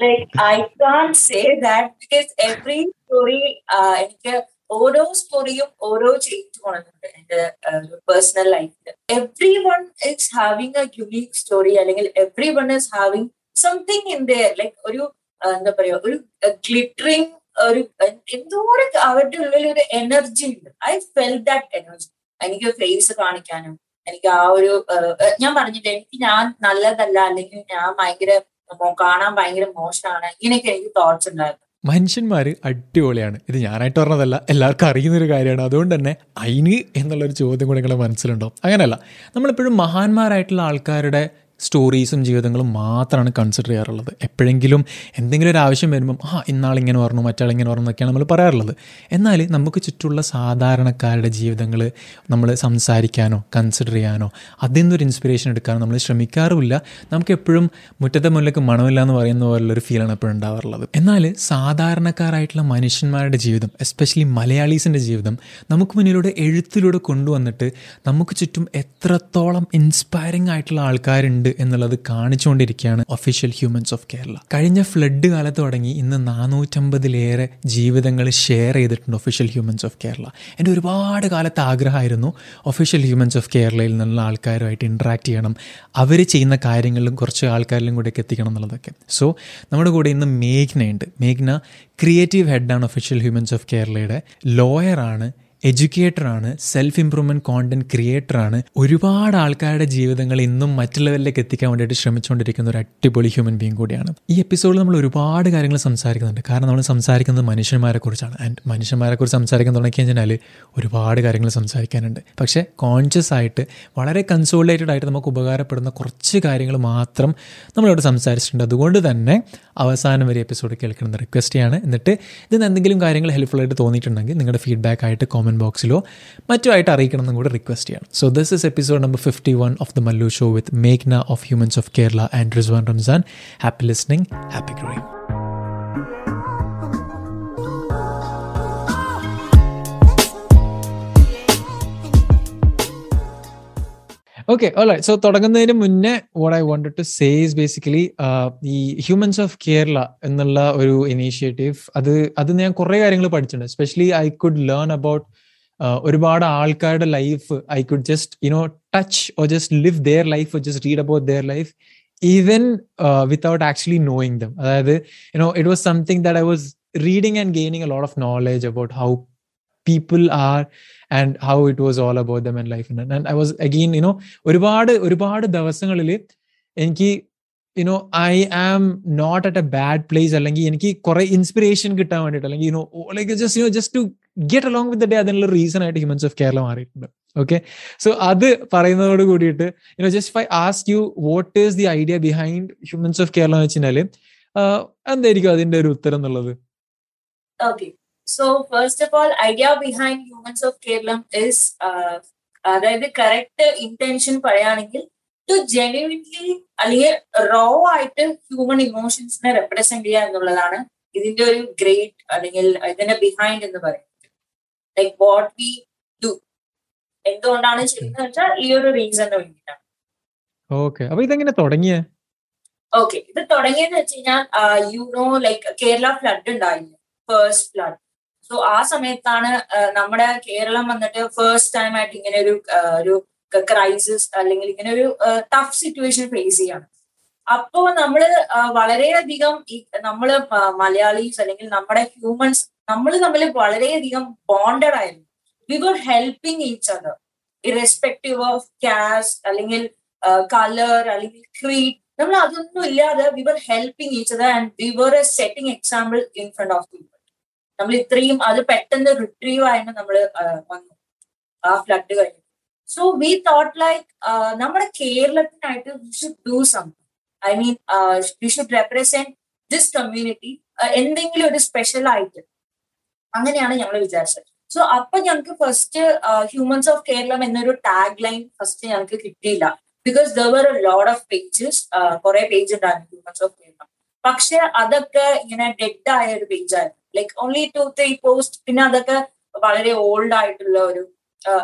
Like I can say that because every story എനിക്ക് ഓരോ സ്റ്റോറിയും ഓരോ ചേഞ്ച് കൊണ്ടുണ്ട് എന്റെ പേഴ്സണൽ ലൈഫിൽ everyone is having a unique story അല്ലെങ്കിൽ everyone is having something in their like ഒരു എന്താ പറയാ ഒരു ഗ്ലിറ്ററിങ് ഒരു എന്തോരം അവരുടെ ഉള്ളിൽ ഒരു എനർജി ഉണ്ട്. ഐ ഫെൽ ദാറ്റ് എനർജി എനിക്ക് ഫേസ് കാണിക്കാനും എനിക്ക് ആ ഒരു ഞാൻ പറഞ്ഞിട്ട് എനിക്ക് ഞാൻ നല്ലതല്ല അല്ലെങ്കിൽ ഞാൻ ഭയങ്കര കാണാൻ ഭയങ്കര മോശമാണ്. ഇങ്ങനെയൊക്കെ എനിക്ക് തോട്ട്സ് ഉണ്ടായിരുന്നു. മനുഷ്യന്മാര് അടിപൊളിയാണ്. ഇത് ഞാനായിട്ട് പറഞ്ഞതല്ല എല്ലാവർക്കും അറിയുന്ന ഒരു കാര്യമാണ്. അതുകൊണ്ട് തന്നെ അയിന് എന്നുള്ളൊരു ചോദ്യം കൂടെ നിങ്ങളുടെ മനസ്സിലുണ്ടാവും അങ്ങനെയല്ല. നമ്മളെപ്പോഴും മഹാന്മാരായിട്ടുള്ള ആൾക്കാരുടെ സ്റ്റോറീസും ജീവിതങ്ങളും മാത്രമാണ് കൺസിഡർ ചെയ്യാറുള്ളത്. എപ്പോഴെങ്കിലും എന്തെങ്കിലും ഒരു ആവശ്യം വരുമ്പം ആ ഇന്നാൾ ഇങ്ങനെ പറഞ്ഞു മറ്റാൾ ഇങ്ങനെ പറഞ്ഞു എന്നൊക്കെയാണ് നമ്മൾ പറയാറുള്ളത്. എന്നാൽ നമുക്ക് ചുറ്റുള്ള സാധാരണക്കാരുടെ ജീവിതങ്ങൾ നമ്മൾ സംസാരിക്കാനോ കൺസിഡർ ചെയ്യാനോ അതിൽ നിന്നൊരു ഇൻസ്പിറേഷൻ എടുക്കാനോ നമ്മൾ ശ്രമിക്കാറുമില്ല. നമുക്ക് എപ്പോഴും മുറ്റത്തെ മുല്ലക്ക് മണമില്ല എന്ന് പറയുന്ന പോലുള്ളൊരു ഫീലാണ് എപ്പോഴും ഉണ്ടാവാറുള്ളത്. എന്നാൽ സാധാരണക്കാരായിട്ടുള്ള മനുഷ്യന്മാരുടെ ജീവിതം എസ്പെഷ്യലി മലയാളീസിന്റെ ജീവിതം നമുക്ക് മുന്നിലൂടെ എഴുത്തിലൂടെ കൊണ്ടുവന്നിട്ട് നമുക്ക് ചുറ്റും എത്രത്തോളം ഇൻസ്പയറിംഗ് ആയിട്ടുള്ള ആൾക്കാരുണ്ട് എന്നുള്ളത് കാണിച്ചുകൊണ്ടിരിക്കുകയാണ് ഒഫീഷ്യൽ ഹ്യൂമൻസ് ഓഫ് കേരള കഴിഞ്ഞ ഫ്ലഡ് കാലത്ത് തുടങ്ങി ഇന്ന് നാനൂറ്റമ്പതിലേറെ ജീവിതങ്ങൾ ഷെയർ ചെയ്തിട്ടുണ്ട് ഒഫീഷ്യൽ ഹ്യൂമൻസ് ഓഫ് കേരള എന്റെ ഒരുപാട് കാലത്ത് ആഗ്രഹമായിരുന്നു ഒഫീഷ്യൽ ഹ്യൂമൻസ് ഓഫ് കേരളയിൽ നിന്നുള്ള ആൾക്കാരുമായിട്ട് ഇൻട്രാക്ട് ചെയ്യണം. അവർ ചെയ്യുന്ന കാര്യങ്ങളിലും കുറച്ച് ആൾക്കാരിലും കൂടെയൊക്കെ എത്തിക്കണം എന്നുള്ളതൊക്കെ. സോ നമ്മുടെ കൂടെ ഇന്ന് മേഘ്നയുണ്ട്. മേഘ്ന ക്രിയേറ്റീവ് ഹെഡാണ് ഒഫീഷ്യൽ ഹ്യൂമൻസ് ഓഫ് കേരളയുടെ ലോയറാണ് എഡ്യൂക്കേറ്ററാണ് സെൽഫ് ഇംപ്രൂവ്മെന്റ് കോണ്ടന്റ് ക്രിയേറ്ററാണ്. ഒരുപാട് ആൾക്കാരുടെ ജീവിതങ്ങൾ ഇന്നും മറ്റുള്ളവരിലേക്ക് എത്തിക്കാൻ വേണ്ടിയിട്ട് ശ്രമിച്ചുകൊണ്ടിരിക്കുന്ന ഒരു അടിപൊളി ഹ്യൂമൻ ബീങ് കൂടിയാണ്. ഈ എപ്പിസോഡിൽ നമ്മൾ ഒരുപാട് കാര്യങ്ങൾ സംസാരിക്കുന്നുണ്ട്. കാരണം നമ്മൾ സംസാരിക്കുന്നത് മനുഷ്യന്മാരെ കുറിച്ചാണ് ആൻഡ് മനുഷ്യന്മാരെ കുറിച്ച് സംസാരിക്കാൻ തുടങ്ങി കഴിഞ്ഞാൽ ഒരുപാട് കാര്യങ്ങൾ സംസാരിക്കാനുണ്ട്. പക്ഷേ കോൺഷ്യസ് ആയിട്ട് വളരെ കൺസോളിഡേറ്റഡ് ആയിട്ട് നമുക്ക് ഉപകാരപ്പെടുന്ന കുറച്ച് കാര്യങ്ങൾ മാത്രം നമ്മളിവിടെ സംസാരിച്ചിട്ടുണ്ട്. അതുകൊണ്ട് തന്നെ അവസാനം വരെ എപ്പിസോഡ് കേൾക്കണമെന്ന് റിക്വസ്റ്റ് ചെയ്യാണ്. എന്നിട്ട് ഇതിന് എന്തെങ്കിലും കാര്യങ്ങൾ ഹെൽപ്ഫുൾ ആയിട്ട് തോന്നിയിട്ടുണ്ടെങ്കിൽ നിങ്ങളുടെ ഫീഡ്ബാക്ക് ആയിട്ട് കോമന്റ് ബോക്സിലോ മറ്റുമായിട്ട് അറിയിക്കണം എന്നും കൂടെ റിക്വസ്റ്റ് ചെയ്യണം. So this is episode number fifty one of the Mallu show with മേഘ്ന of humans of Kerala and Rizwan Ramzan happy listening happy growing okay so തുടങ്ങുന്നതിന് മുന്നേ what I wanted to say is basically ഈ humans of Kerala എന്നുള്ള ഒരു initiative അത് അത് ഞാൻ കുറെ കാര്യങ്ങൾ പഠിച്ചിട്ടുണ്ട്. Especially I could learn about ഒരുപാട് ആൾക്കാരുടെ life I could just you know touch or just live their life or just read about their life even without actually knowing them അതായത് you know it was something that I was reading and gaining a lot of knowledge about how people are and how it was all about them and life and I was again you know ഒരുപാട് ഒരുപാട് ദിവസങ്ങളിൽ എനിക്ക് you know I am not at a bad place അല്ലെങ്കിൽ എനിക്ക് കുറെ inspiration കിട്ടാൻ വേണ്ടിയിട്ട് അല്ലെങ്കിൽ you know like just you know just to get along with the day അതിനുള്ള റീസൺ ആയിട്ട് ഹ്യൂമൻസ് ഓഫ് കേരള മാറിയിട്ടുണ്ട്. ഓക്കെ സോ അത് പറയുന്നതോട് കൂടിയിട്ട് you know just phi ask you what is the idea behind humans of Kerala എന്ന് വെച്ചാൽ എന്തായിരിക്കും അതിന്റെ ഒരു ഉത്തരം എന്നുള്ളത്? Okay so first of all idea behind humans of Keralam is അതായത് കറക്റ്റ് ഇന്റൻഷൻ പറയുകയാണെങ്കിൽ ടു ജെന്യുവിൻലി അല്ലെങ്കിൽ റോ ആയിട്ട് ഹ്യൂമൻ ഇമോഷൻസിനെ റെപ്രസെന്റ് ചെയ്യുക എന്നുള്ളതാണ് ഇതിന്റെ ഒരു ഗ്രേറ്റ് അല്ലെങ്കിൽ ഇതിന്റെ ബിഹൈൻഡ് എന്ന് പറയുന്നത്. ലൈക്ക് വാട്ട് വി ഡു എന്തുകൊണ്ടാണ് ചെയ്യുന്നത് വെച്ചാൽ ഈ ഒരു റീസണിന് വേണ്ടിയിട്ടാണ്. ഓക്കെ അപ്പൊ ഇതെങ്ങനെ തുടങ്ങിയ? ഓക്കെ ഇത് തുടങ്ങിയെന്ന് വെച്ച് കഴിഞ്ഞാൽ you know like Kerala flood ഉണ്ടായിരുന്നു ഫേസ്റ്റ് ഫ്ലഡ് സോ ആ സമയത്താണ് നമ്മുടെ കേരളം വന്നിട്ട് ഫസ്റ്റ് ടൈം ആയിട്ട് ഇങ്ങനെ ഒരു ഒരു ക്രൈസിസ് അല്ലെങ്കിൽ ഇങ്ങനെ ഒരു ടഫ് സിറ്റുവേഷൻ ഫേസ് ചെയ്യാണ്. അപ്പോ നമ്മൾ വളരെയധികം ഈ നമ്മൾ മലയാളീസ് അല്ലെങ്കിൽ നമ്മുടെ ഹ്യൂമൻസ് നമ്മൾ തമ്മിൽ വളരെയധികം ബോണ്ടഡ് ആയിരുന്നു. We were helping each other irrespective of caste അല്ലെങ്കിൽ കളർ അല്ലെങ്കിൽ ക്രീഡ് നമ്മൾ അതൊന്നും ഇല്ലാതെ we were helping each other and we were a setting example in front of people നമ്മൾ ഇത്രയും അത് പെട്ടെന്ന് റിട്രീവ് ആയിട്ട് നമ്മൾ വന്നു. ആ ഫ്ലഡ് കഴിഞ്ഞു. സോ വി തോട്ട് ലൈക്ക് നമ്മുടെ കേരളത്തിനായിട്ട് we should do something I mean we should represent this community എന്തെങ്കിലും ഒരു സ്പെഷ്യൽ ആയിട്ട്. അങ്ങനെയാണ് ഞങ്ങൾ വിചാരിച്ചത്. സോ അപ്പൊ ഞങ്ങൾക്ക് ഫസ്റ്റ് ഹ്യൂമൻസ് ഓഫ് കേരളം എന്നൊരു ടാഗ് ലൈൻ ഫസ്റ്റ് ഞങ്ങൾക്ക് കിട്ടിയില്ല because there a load of pages കുറെ പേജ് ഉണ്ടായിരുന്നു ഹ്യൂമൻസ് ഓഫ് കേരളം പക്ഷെ അതൊക്കെ ഇങ്ങനെ ഡെഡ് ആയ ഒരു പേജ് ആയിരുന്നു. Like only two three post പിന്നെ അതൊക്കെ വളരെ ഓൾഡ് ആയിട്ടുള്ള ഒരു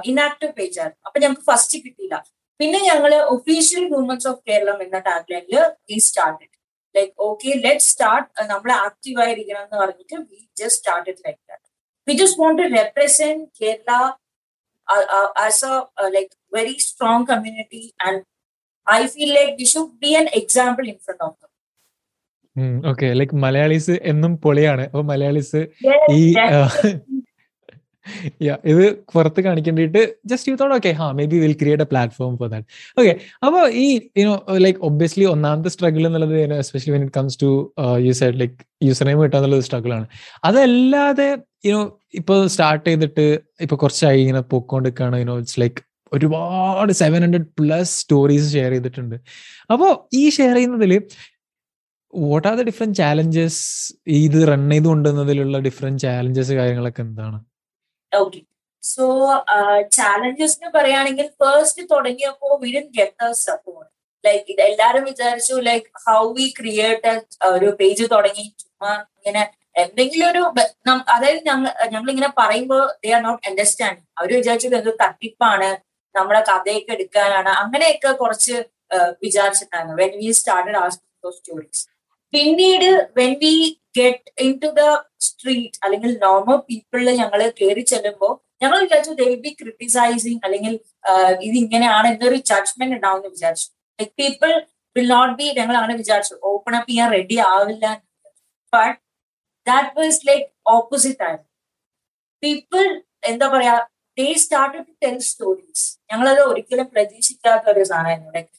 ഇനാക്റ്റീവ് പേജ് ആയിരുന്നു. അപ്പൊ ഞങ്ങൾക്ക് ഫസ്റ്റ് കിട്ടിയില്ല. പിന്നെ ഞങ്ങൾ ഒഫീഷ്യൽ ഹ്യൂമൻസ് ഓഫ് കേരളം എന്ന ടാഗ് ലൈനിൽ ഈ started like okay let start നമ്മൾ ആക്റ്റീവ് ആയിരിക്കണം എന്ന് പറഞ്ഞിട്ട് we just started like that we just want to represent Kerala as a like very strong community and I feel like we should be an example in front of okay like Malayalis എന്നും പൊളിയാണ്. അപ്പൊ മലയാളീസ് ഈ ഇത് പുറത്ത് കാണിക്കേണ്ടിട്ട് just you thought okay ഹാ maybe will create a platform for that okay അപ്പോൾ ഈ യുനോ ലൈക്ക് ഒബ്വിയസ്ലി ഒന്നാമത്തെ സ്ട്രഗിൾ എന്നുള്ളത് especially when it comes to you side like user name കിട്ടുക എന്നുള്ളത് സ്ട്രഗിൾ ആണ് അതല്ലാതെ യുനോ ഇപ്പൊ സ്റ്റാർട്ട് ചെയ്തിട്ട് ഇപ്പൊ കുറച്ചായി ഇങ്ങനെ പോയിക്കൊണ്ടിരിക്കുകയാണ്. യുനോ ഇറ്റ്സ് ലൈക്ക് ഒരുപാട് seven hundred plus stories share ചെയ്തിട്ടുണ്ട്. അപ്പോൾ ഈ ഷെയർ ചെയ്യുന്നതിൽ what are the different challenges ഇത് റൺ ചെയ്ത് കൊണ്ടുവന്നതിലുള്ള ഡിഫറെന്റ് ചാലഞ്ചസ് കാര്യങ്ങളൊക്കെ എന്താണ്? ഓക്കെ സോ ചാലഞ്ചസ് പറയുകയാണെങ്കിൽ ഫസ്റ്റ് തുടങ്ങിയപ്പോ സപ്പോർട്ട് ലൈക്ക് ഇത് എല്ലാരും വിചാരിച്ചു ലൈക്ക് ഹൗ വി ക്രിയേറ്റ് ഒരു പേജ് തുടങ്ങി. ചുമ്മാ ഇങ്ങനെ എന്തെങ്കിലും ഒരു അതായത് ഞങ്ങൾ ഞങ്ങൾ ഇങ്ങനെ പറയുമ്പോൾ ദേ ആർ നോട്ട് അണ്ടർസ്റ്റാൻഡിങ് അവർ വിചാരിച്ചത് എന്തോ തട്ടിപ്പാണ് നമ്മുടെ കഥയൊക്കെ എടുക്കാനാണ്. അങ്ങനെയൊക്കെ കുറച്ച് വിചാരിച്ചിട്ടാണ്. When we started asking stories പിന്നീട് when we get into the street അല്ലെങ്കിൽ നോർമൽ പീപ്പിളിൽ ഞങ്ങൾ കയറി ചെല്ലുമ്പോൾ ഞങ്ങൾ വിചാരിച്ചു ദേ വിൽ ബി ക്രിട്ടിസൈസിങ് അല്ലെങ്കിൽ ഇത് ഇങ്ങനെയാണ് എന്നൊരു ജഡ്ജ്മെന്റ് ഉണ്ടാവും എന്ന് വിചാരിച്ചു. Like people will not be ഞങ്ങൾ അങ്ങനെ വിചാരിച്ചു. ഓപ്പൺ അപ്പ് ചെയ്യാൻ റെഡി ആവില്ല but that was like opposite ആയിരുന്നു. പീപ്പിൾ എന്താ പറയാ they start to tell stories ഞങ്ങളത് ഒരിക്കലും പ്രതീക്ഷിക്കാത്ത ഒരു സാധനമായിരുന്നു. ലൈക്ക്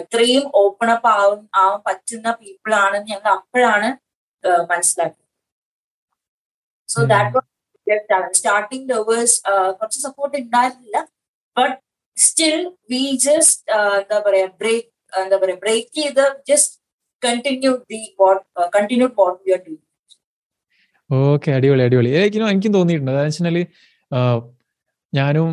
ഇത്രയും ഓപ്പൺ അപ്പ് ആവും ആവാൻ പറ്റുന്ന പീപ്പിൾ ആണെന്ന് ഞങ്ങൾ അപ്പോഴാണ് മനസ്സിലാക്കിയത്. So that was starting lovers കുറച്ച് സപ്പോർട്ട് ഉണ്ടായിരുന്നില്ല. ബട്ട് സ്റ്റിൽ വി ജസ്റ്റ് എന്താ പറയാ ബ്രേക്ക് എന്താ പറയാ ബ്രേക്ക് ചെയ്ത് just continue the continue what we are doing okay അടിപൊളി അടിപൊളി. എനിക്കും തോന്നിയിട്ടുണ്ട്. അതെന്ന് വെച്ചാൽ ഞാനും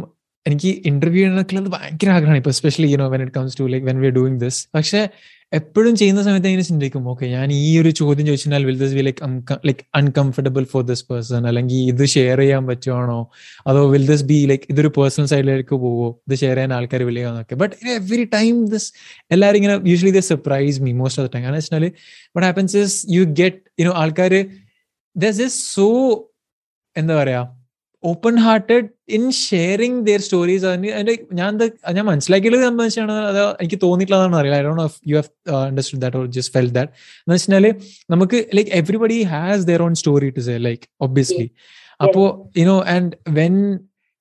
എനിക്ക് ഇന്റർവ്യൂ ചെയ്യണമെന്നൊക്കെ ഭയങ്കര ആഗ്രഹമാണ്. ഇപ്പൊ you know when it comes to like when we are doing this പക്ഷെ എപ്പോഴും ചെയ്യുന്ന സമയത്ത് ഇങ്ങനെ ചിന്തിക്കും? ഓക്കെ ഞാൻ ഈ ഒരു ചോദ്യം ചോദിച്ചാൽ will this be like like uncomfortable for this person അല്ലെങ്കിൽ ഇത് ഷെയർ ചെയ്യാൻ പറ്റുവാണോ? അതോ വിൽ ദിസ് ബി ലൈക്ക് ഇതൊരു പേഴ്സണൽ സൈഡിലേക്ക് പോവോ? ഇത് ഷെയർ ചെയ്യാൻ ആൾക്കാർ വിളിയോ എന്നൊക്കെ. ബട്ട് എവറി ടൈം ദിസ് എല്ലാവരും ഇങ്ങനെ usually the surprise me most of the time കാരണം വെച്ചാൽ what happens is you get you know ആൾക്കാർ ദസ് ഇസ് സോ എന്താ പറയാ open hearted in sharing their stories അതിന്റെ ഞാൻ ഞാൻ മനസ്സിലാക്കിയത് സംബന്ധിച്ചാണ് അത് എനിക്ക് തോന്നിയിട്ടുള്ളതാണെന്ന് അറിയില്ല I don't you have understood that or just feel that എന്ന് വെച്ചാൽ നമുക്ക് like everybody has their own story to say like obviously അപ്പോ you know and when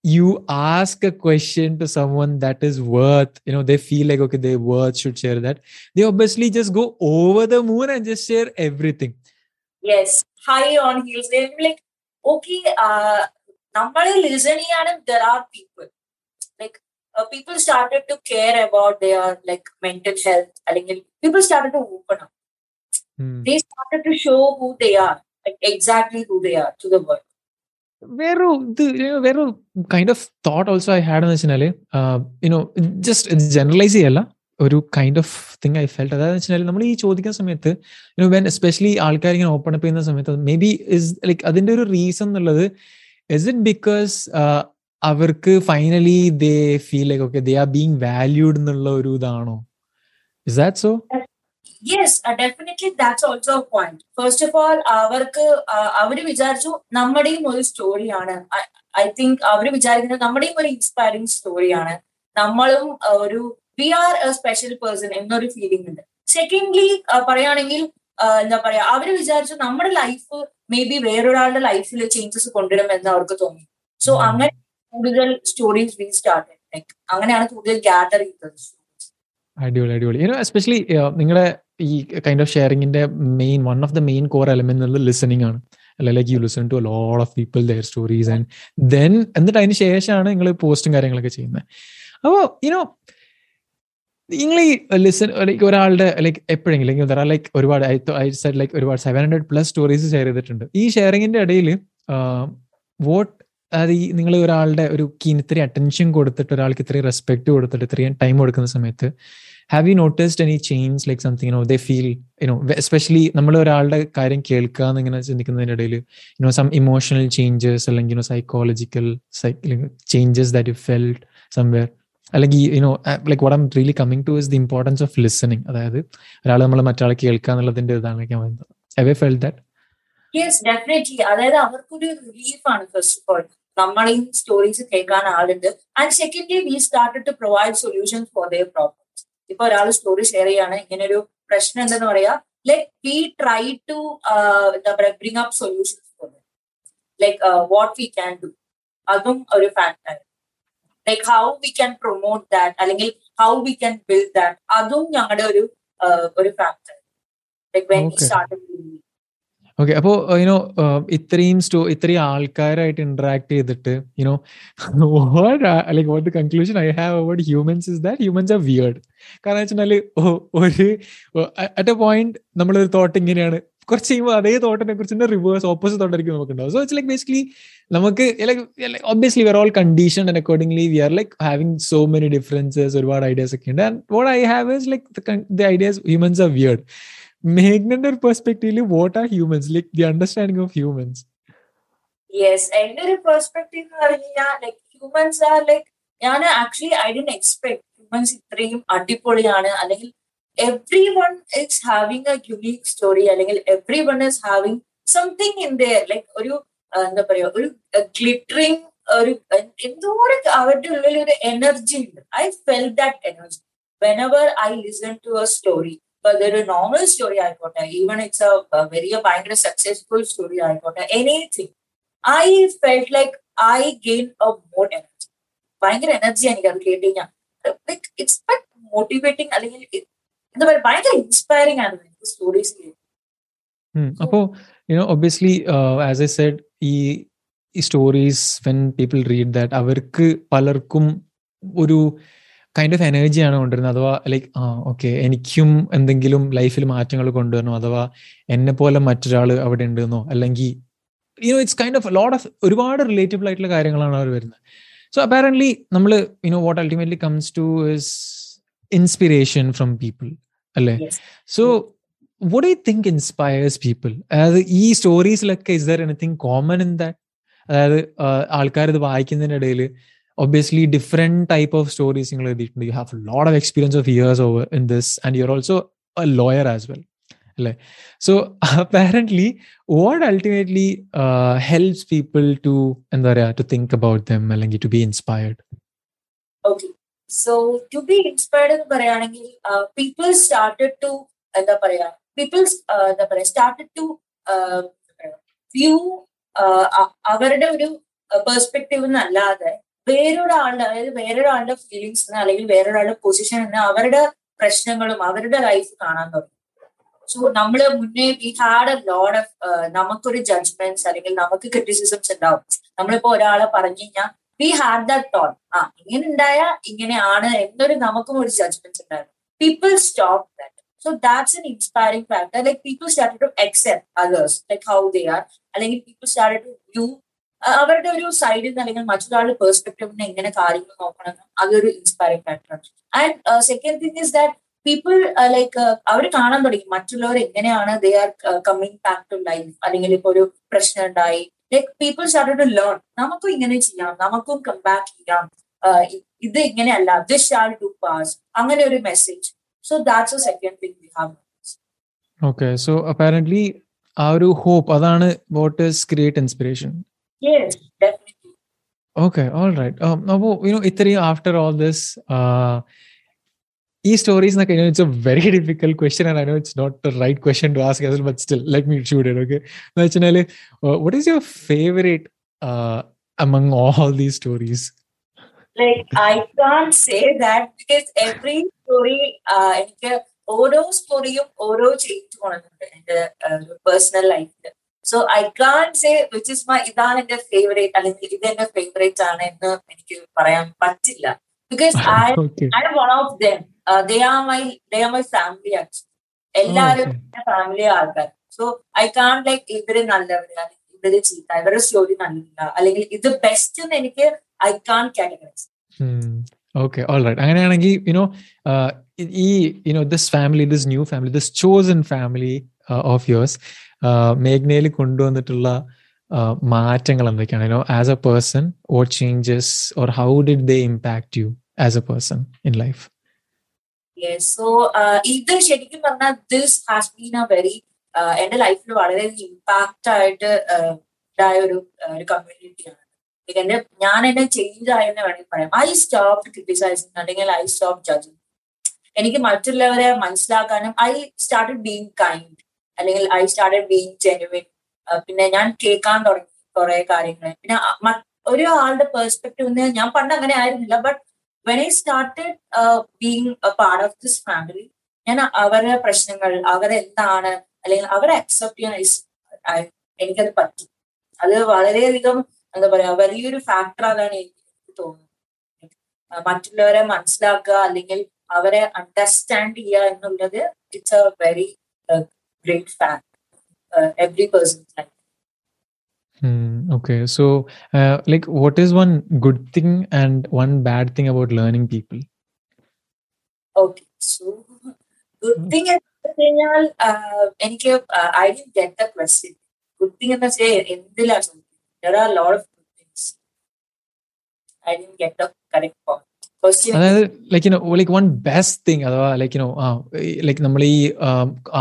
you ask a question to someone that is worth you know they feel like okay they worth should share that they obviously just go over the moon and just share everything yes high on heels they'll be like okay uh നമ്മളെ listen ചെയ്യാനും there are people like people started to care about their like mental health അല്ലെങ്കിൽ people started to open up they started to show who they are like exactly who they are to the world വേറൊരു ഇത് വേറൊരു kind of thought also I had എന്ന് വെച്ചാൽ you know just generalise ചെയ്യല്ല ഒരു kind of thing I felt അതായത് വെച്ചാൽ നമ്മൾ ഈ ചോദിക്കുന്ന സമയത്ത് വെൻ എസ്പെഷ്യലി ആൾക്കാർ ഇങ്ങനെ ഓപ്പൺ അപ്പ് ചെയ്യുന്ന സമയത്ത് മേ ബി ഇസ് ലൈക്ക് അതിന്റെ ഒരു റീസൺ എന്നുള്ളത് ഇസ് ഇറ്റ് ബിക്കോസ് അവർക്ക് finally they feel like okay they are being valued എന്നുള്ള ഒരു ഇതാണോ? Is that so yes definitely that's also point first of all അവർക്ക് അവർ വിചാരിച്ചു നമ്മുടെയും ഒരു സ്റ്റോറിയാണ് ഐ തിങ്ക് അവർ വിചാരിക്കുന്നത് നമ്മുടെയും ഒരു ഇൻസ്പയറിംഗ് സ്റ്റോറിയാണ് നമ്മളും ഒരു we are a special person എന്നൊരു ഫീലിംഗ് ഉണ്ട്. സെക്കൻഡ്ലി പറയുകയാണെങ്കിൽ എന്താ പറയാ അവർ വിചാരിച്ചു നമ്മുടെ ലൈഫ് മേ ബി വേറൊരാളുടെ ലൈഫിൽ ചേഞ്ചസ് കൊണ്ടുവരും എന്ന് അവർക്ക് തോന്നി. സോ അങ്ങനെ കൂടുതൽ സ്റ്റോറീസ് വി സ്റ്റാർട്ട് ലൈക്ക് അങ്ങനെയാണ് കൂടുതൽ ഗ്യാദർ ചെയ്തത് അടിപൊളി അടിപൊളി. യുനോ എസ്പെഷ്യലി നിങ്ങളുടെ ഈ kind of ഷെയറിംഗിന്റെ main one of the main core element എന്നുള്ളത് ലിസണിംഗ് ആണ്. അല്ലെ like you listen to lot of people their stories and then എന്നിട്ട് അതിന് ശേഷമാണ് നിങ്ങൾ പോസ്റ്റും കാര്യങ്ങളൊക്കെ ചെയ്യുന്നത്. അപ്പോൾ യുനോ നിങ്ങൾ ഈ ലിസൺ ലൈക്ക് ഒരാളുടെ ലൈക്ക് എപ്പോഴെങ്കിലും ലൈക്ക് ഒരുപാട് ഐ സെഡ് ലൈക്ക് ഒരുപാട് seven hundred plus stories share ചെയ്തിട്ടുണ്ട്. ഈ ഷെയറിങ്ങിന്റെ ഇടയിൽ വോട്ട് അത് ഈ നിങ്ങൾ ഒരാളുടെ ഒരു ഇത്രയും അറ്റൻഷൻ കൊടുത്തിട്ട് ഒരാൾക്ക് ഇത്രയും റെസ്പെക്ട് കൊടുത്തിട്ട് ഇത്രയും ടൈം കൊടുക്കുന്ന സമയത്ത് have you noticed any change like something no they feel you know especially നമ്മൾ ഒരാളുടെ കാര്യം കേൾക്കുക എന്നിങ്ങനെ ഇടയിൽ you know some emotional changes അല്ലെങ്കിൽ you know psychological changes that you felt somewhere അല്ലെങ്കിൽ you know like what am really coming to is the importance of listening അതായത് ഒരാൾ നമ്മൾ മറ്റാളെ കേൾക്കുക എന്നുള്ളതിന്റെ ഇതാണ് ഞാൻ പറയുന്നത്. എവേ ഫെൽ ദാറ്റ് യെസ് ഡെഫിനറ്റ്ലി അതായത് അവർക്കൊരു റിലീഫ് ആണ് ഫസ്റ്റ് ഓഫ് ഓൾ നമ്മളെയും സ്റ്റോറീസ് കേൾക്കാൻ ആളുണ്ട്. And secondly we start to provide solutions for their problems ഇപ്പൊ ഒരാൾ സ്റ്റോറി ഷെയർ ചെയ്യാണ് ഇങ്ങനെ ഒരു പ്രശ്നം എന്തെന്ന് പറയാ ലൈക് വി ട്രൈ ടു എന്താ പറയാ bring up solutions for like what we can do അതും ഒരു factor like how we can promote that അല്ലെങ്കിൽ how we can build that അതും ഞങ്ങളുടെ ഒരു ഒരു factor like when start okay അപ്പോ യുനോ ഇത്രയും സ്റ്റോ ഇത്രയും ആൾക്കാരായിട്ട് ഇന്ററാക്ട് ചെയ്തിട്ട് you know like what the conclusion I have about humans is that humans are weird കാരണം വെച്ചാൽ ഒരു അറ്റ് എ പോയിന്റ് നമ്മളൊരു തോട്ട് ഇങ്ങനെയാണ് കുറച്ച് കഴിയുമ്പോൾ അതേ തോട്ടിനെ കുറിച്ച് റിവേഴ്സ് ഓപ്പോസിറ്റ് തോട്ടായിരിക്കും നമുക്ക് ഉണ്ടാവും സോ ഇറ്റ്സ് ലൈക്ക് ബേസിക്കലി നമുക്ക് obviously we're all condition and accordingly we are like having so many differences ഒരുപാട് ഐഡിയാസ് ഒക്കെ ഉണ്ട്. And what I have is like the ideas humans are weird മേഘ്നന്റെ ഒരു പെർസ്പെക്റ്റീവിൽ what are humans like the understanding of humans yes എന്റെ ഒരു perspective എന്ന് പറഞ്ഞാൽ like humans are like ഞാൻ actually I'd expect humans ഇത്രയും അടിപൊളിയാണ്. അല്ലെങ്കിൽ everyone is having a unique story അല്ലെങ്കിൽ everyone is having something in their like ഒരു എന്താ പറയാ ഒരു ഗ്ലിറ്ററിങ് ഒരു എന്തോരം അവരുടെ ഉള്ളിൽ ഒരു എനർജി ഉണ്ട്. I feel that energy whenever I listen to a story അതൊരു നോർമൽ സ്റ്റോറി ആയിക്കോട്ടെ ഈവൺ ഇറ്റ്സ് എ വെരി ഭയങ്കര സക്സസ്ഫുൾ സ്റ്റോറി ആയിക്കോട്ടെ anything I felt like I gain a more energy ഭയങ്കര എനർജി എനിക്ക് അത് കേട്ട് കഴിഞ്ഞാൽ ലൈക്ക് ഇറ്റ്സ് മോട്ടിവേറ്റിംഗ് അല്ലെങ്കിൽ എന്താ പറയുക? ഭയങ്കര ഇൻസ്പയറിംഗ് ആണ് സ്റ്റോറീസ് അപ്പോ you know obviously as I said ഈ ഈ stories when people read that അവർക്ക് പലർക്കും ഒരു കൈൻഡ് ഓഫ് എനർജിയാണ് കൊണ്ടുവരുന്നത്. അഥവാ ലൈക്ക് ആ ഓക്കെ എനിക്കും എന്തെങ്കിലും ലൈഫിൽ മാറ്റങ്ങൾ കൊണ്ടുവരണോ. അഥവാ എന്നെ പോലെ മറ്റൊരാൾ അവിടെ ഉണ്ടെന്നോ? അല്ലെങ്കിൽ you know it's kind of lot of ഒരുപാട് റിലേറ്റബിൾ ആയിട്ടുള്ള കാര്യങ്ങളാണ് അവർ വരുന്നത്. സോ അപ്പാരന്റ്ലി നമ്മൾ you know what ultimately comes to is inspiration from people അല്ലേ so what I think inspires people അതായത് ഈ സ്റ്റോറീസിലൊക്കെ is there anything common in that അതായത് ആൾക്കാർ ഇത് വായിക്കുന്നതിന്റെ ഇടയിൽ obviously different type of stories you have a lot of experience of years over in this and you're also a lawyer as well so apparently what ultimately uh, helps people to to think about them and to be inspired okay so to be inspired എന്ന് പറയുകയാണെങ്കിൽ people started to എന്താ പറയാ people എന്താ പറയാ started to view അവരുടെ ഒരു perspective എന്നല്ലാതെ വേറൊരാളുടെ അതായത് വേറൊരാളുടെ ഫീലിങ്സ് അല്ലെങ്കിൽ വേറൊരാളുടെ പൊസിഷൻ എന്ന് അവരുടെ പ്രശ്നങ്ങളും അവരുടെ ലൈഫ് കാണാൻ തുടങ്ങി. സോ നമ്മൾ മുന്നേ we had a load of നമുക്കൊരു ജഡ്ജ്മെന്റ്സ് അല്ലെങ്കിൽ നമുക്ക് ക്രിറ്റിസിസംസ് ഉണ്ടാവും. നമ്മളിപ്പോ ഒരാളെ പറഞ്ഞു കഴിഞ്ഞാൽ വി ഹാഡ് ദാറ്റ് തോട്ട് ആ ഇങ്ങനെ ഉണ്ടായ ഇങ്ങനെയാണ് എന്നൊരു നമുക്കും ഒരു ജഡ്ജ്മെന്റ് ഉണ്ടായിരുന്നു. People stop that so that's an inspiring factor like people start to accept others like how they are അല്ലെങ്കിൽ പീപ്പിൾ സ്റ്റാർട്ട് ടു വ്യൂ അവരുടെ ഒരു സൈഡിൽ നിന്ന് അല്ലെങ്കിൽ മറ്റൊരാളുടെ പെർസ്പെക്ടീവിന് എങ്ങനെ കാര്യങ്ങൾ നോക്കണം അതൊരു ഇൻസ്പയറിംഗ് ഫാക്ടറാണ് and second thing is that people like അവർ കാണാൻ തുടങ്ങി. മറ്റുള്ളവർ എങ്ങനെയാണ് they are coming back to life അല്ലെങ്കിൽ ഇപ്പൊ ഒരു പ്രശ്നം ഉണ്ടായി like people start to learn നമുക്കും ഇങ്ങനെ ചെയ്യാം നമുക്കും കം ബാക്ക് ചെയ്യാം. ഇത് ഇങ്ങനെയല്ല ദിസ് ഷാൾ ടു പാസ് അങ്ങനെ ഒരു message so that's a second thing we have okay so apparently ആ ഒരു ഹോപ്പ് അതാണ് what is create inspiration Yes, definitely. Okay, all right. Um, now, you know, Itri, after all this, uh, e stories, like, you know, it's a very difficult question, and I know it's not the right question to ask as well, but still, let me shoot it. Okay, Nachinale, uh, what is your favorite uh, among all these stories? Like, I can't say that because every story, uh, എനിക്ക് ഓരോ സ്റ്റോറിയും ഓരോ change കൊണ്ടുണ്ട് എന്റെ personal ലൈഫിൽ so I can say which is my ഇതാണ് എന്റെ favourite അല്ലെങ്കിൽ ഇത് എന്റെ ഫേവറേറ്റ് ആണ് എന്ന് എനിക്ക് പറയാൻ പറ്റില്ല because I I am one of them Are my they are my family actually എല്ലാവരും ഫാമിലി ആൾക്കാർ സോ ഐ കാൺ ലൈക്ക് ഇവർ നല്ലവര് അല്ലെങ്കിൽ ഇവർ ചീത്ത ഇവരുടെ സ്റ്റോറി നല്ലില്ല അല്ലെങ്കിൽ ഇത് ബെസ്റ്റ് എന്ന് എനിക്ക് I can categorise okay all right അങ്ങനെയാണെങ്കിൽ യുനോ ഈ you know this family this new family this chosen family of yours മേഘ്നയിൽ കൊണ്ടുവന്നിട്ടുള്ള മാറ്റങ്ങൾ എന്തൊക്കെയാണ്? You know as a person or changes or how did they impact you as a person in life so ഇത് ശരിക്കും പറഞ്ഞാൽ this has been a very എന്റെ ലൈഫിൽ വളരെ impact ആയിട്ട് ഉണ്ടായ ഒരു ഒരു കമ്മ്യൂണിറ്റിയാണ് എന്റെ ഞാൻ എന്നെ ചേഞ്ച് ആയെന്ന് വേണമെങ്കിൽ പറയാം. ഐ സ്റ്റോപ്പ് ക്രിട്ടിസൈസിങ് അല്ലെങ്കിൽ ഐ സ്റ്റോപ്പ് ജഡ്ജിങ് എനിക്ക് മറ്റുള്ളവരെ മനസ്സിലാക്കാനും ഐ സ്റ്റാർട്ടഡ് ബീങ് കൈൻഡ് അല്ലെങ്കിൽ ഐ സ്റ്റാർട്ടഡ് ബീങ് ജെനുവിൻ പിന്നെ ഞാൻ കേൾക്കാൻ തുടങ്ങി കുറെ കാര്യങ്ങൾ പിന്നെ ഒരു ആളുടെ പെർസ്പെക്റ്റീവ് ഞാൻ പണ്ട് അങ്ങനെ ആയിരുന്നില്ല but when I started being a part of this family ഞാൻ അവരുടെ പ്രശ്നങ്ങൾ അവരെന്താണ് അല്ലെങ്കിൽ അവരെ അക്സെപ്റ്റ് ചെയ്യാൻ എനിക്കത് പറ്റി. അത് വളരെയധികം എന്താ പറയാ വലിയൊരു ഫാക്ടർ അതാണ് എനിക്ക് തോന്നുന്നത്. മറ്റുള്ളവരെ മനസ്സിലാക്കുക അല്ലെങ്കിൽ അവരെ അണ്ടർസ്റ്റാൻഡ് ചെയ്യുക എന്നുള്ളത് it's a very great fact every person life Hmm, okay, so uh, like, what is one good thing and one bad thing about learning people? Okay, so good thing എന്ന് കഴിഞ്ഞാൽ എനിക്ക് I'd get the question good thing എന്ന് വെച്ചാൽ എന്തിലാണ് ചോദിക്കുന്നത് there are lot of good things I'd get the correct point അതായത് like you know like one best thing അഥവാ like you know ആ ലൈക്ക് നമ്മൾ ഈ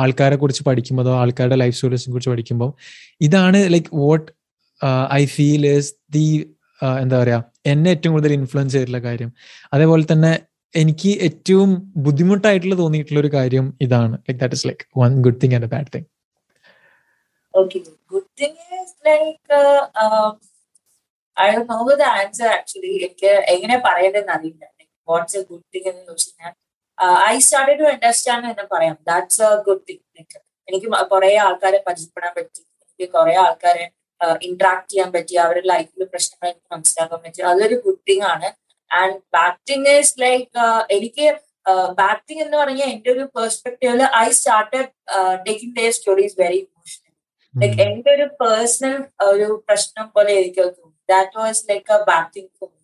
ആൾക്കാരെ കുറിച്ച് പഠിക്കുമ്പോൾ അഥവാ ആൾക്കാരുടെ ലൈഫ് സ്റ്റോറീസിനെ കുറിച്ച് പഠിക്കുമ്പോൾ ഇതാണ് like what I feel is the എന്താ പറയാ എന്നെ ഏറ്റവും കൂടുതൽ ഇൻഫ്ലുവൻസ് ചെയ്തിട്ടുള്ള കാര്യം. അതേപോലെ തന്നെ എനിക്ക് ഏറ്റവും ബുദ്ധിമുട്ടായിട്ടുള്ള തോന്നിയിട്ടുള്ള ഒരു കാര്യം ഇതാണ്. Like that is like one good thing and bad thing Okay, good. എനിക്ക് എങ്ങനെ പറയേണ്ടതെന്ന് അറിയില്ല. എനിക്ക് കുറെ ആൾക്കാരെ പരിചയപ്പെടാൻ പറ്റി. എനിക്ക് കുറെ ആൾക്കാരെ ഇന്ററാക്ട് ചെയ്യാൻ പറ്റി അവരുടെ ലൈഫിൽ പ്രശ്നങ്ങൾ എനിക്ക് മനസ്സിലാക്കാൻ പറ്റി അതൊരു ഗുഡ് തിങ് ആണ്. And bad thing is like എനിക്ക് ബാറ്റിംഗ് എന്ന് പറഞ്ഞാൽ എന്റെ ഒരു പെർസ്പെക്ടീവിൽ I started taking their stories very emotional like എന്റെ ഒരു പേഴ്സണൽ ഒരു പ്രശ്നം പോലെ എനിക്ക് തോന്നി. That was like a bad thing for me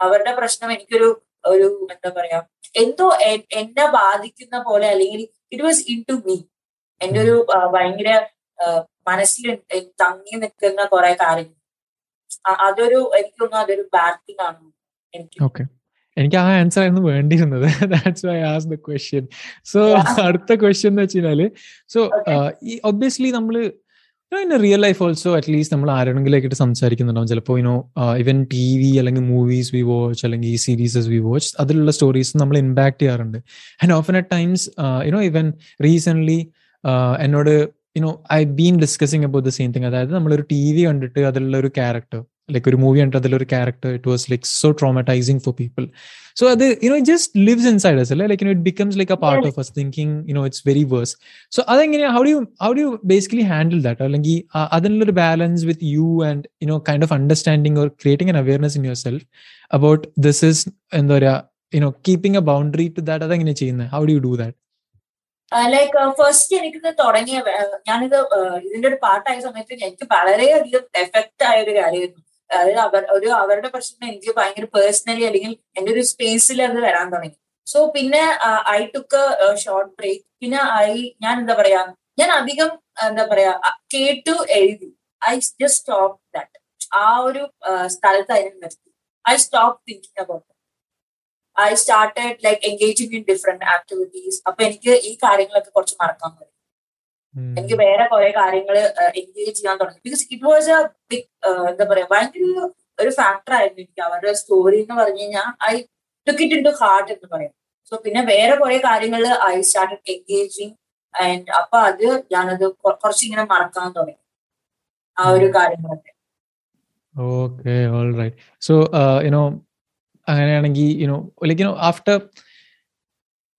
അവരുടെ പ്രശ്നം എനിക്കൊരു ഒരു എന്താ പറയാ എന്തോ എന്നെ ബാധിക്കുന്ന പോലെ അല്ലെങ്കിൽ it was in to me എന്റെ ഒരു ഭയങ്കര മനസ്സിൽ തങ്ങി നിൽക്കുന്ന കുറെ കാര്യങ്ങൾ. അതൊരു എനിക്ക് തോന്നുന്നു അതൊരു ബാഡ് തിങ് ആണ്. എനിക്ക് എനിക്ക് ആ ആൻസർ ആയിരുന്നു വേണ്ടിയിരുന്നത്. That's why as the question so അടുത്ത ക്വസ്റ്റ്യൻ എന്ന് വെച്ചാൽ സോ ഈ ഒബ്വിയസ്ലി നമ്മൾ in real life also at least നമ്മൾ ആരോടെങ്കിലേക്കിട്ട് സംസാരിക്കുന്നുണ്ടാവും. ചിലപ്പോൾ you know even T V അല്ലെങ്കിൽ മൂവീസ് വി വാച്ച് അല്ലെങ്കിൽ ഈ സീരീസസ് വി വാച്ച് അതിലുള്ള സ്റ്റോറീസ് നമ്മൾ ഇമ്പാക്ട് ചെയ്യാറുണ്ട്. And often at times you know even recent എന്നോട് you know I been discussing about the same thing അതായത് നമ്മളൊരു ടി വി കണ്ടിട്ട് അതിലുള്ള ഒരു ക്യാരക്ടർ ലൈക്ക് ഒരു മൂവി കണ്ടിട്ട് അതിലൊരു character it was like so traumatising for people so അത് you know just lives inside us അല്ലേ? Like it becomes like a part of us thinking you know it's very worse so അതെങ്ങനെയാ how do how do basically handle that അല്ലെങ്കിൽ അതിനുള്ളൊരു balance with you and you know kind of understanding or creating an awareness in yourself about this is എന്താ പറയുക you know keeping a boundary to that അതെങ്ങനെ ചെയ്യുന്നത്? How do you do that like first എനിക്കിത് തുടങ്ങിയ ഞാനിത് ഇതിന്റെ ഒരു പാട്ടായ സമയത്ത് എനിക്ക് വളരെയധികം എഫക്റ്റ് ആയ ഒരു കാര്യമായിരുന്നു. അതായത് അവർ ഒരു അവരുടെ പ്രശ്നം എനിക്ക് ഭയങ്കര പേഴ്സണലി അല്ലെങ്കിൽ എന്റെ ഒരു സ്പേസിൽ അത് വരാൻ തുടങ്ങി. സോ പിന്നെ ഐ ടുക്ക് ഷോർട്ട് ബ്രേക്ക് പിന്നെ ഐ ഞാൻ എന്താ പറയാ ഞാൻ അധികം എന്താ പറയാ കേട്ടു എഴുതി. ഐ ജസ്റ്റ് സ്റ്റോപ്പ് ദാറ്റ് ആ ഒരു സ്ഥലത്ത് അതിനെ നിർത്തി. I stop thinking about I started like engaging in different activities അപ്പൊ എനിക്ക് ഈ കാര്യങ്ങളൊക്കെ കുറച്ച് മറക്കാൻ തുടങ്ങി എനിക്ക് വേറെ കുറെ കാര്യങ്ങൾ എൻഗേജ് ചെയ്യാൻ തുടങ്ങി. Because it was a big എന്താ പറയാ ഭയങ്കര ഒരു ഫാക്ടർ ആയിരുന്നു എനിക്ക് അവരുടെ സ്റ്റോറി എന്ന് പറഞ്ഞു കഴിഞ്ഞാൽ I took it in to heart എന്ന് പറയാം. സോ പിന്നെ വേറെ കുറെ കാര്യങ്ങൾ ഐ സ്റ്റാർട്ടഡ് എൻഗേജിങ് ആൻഡ് അപ്പൊ അത് ഞാനത് കുറച്ച് ഇങ്ങനെ മറക്കാൻ തുടങ്ങി. ആ ഒരു കാര്യങ്ങളൊക്കെ. Okay all right so you know അങ്ങനെയാണെങ്കിൽ you know like you know after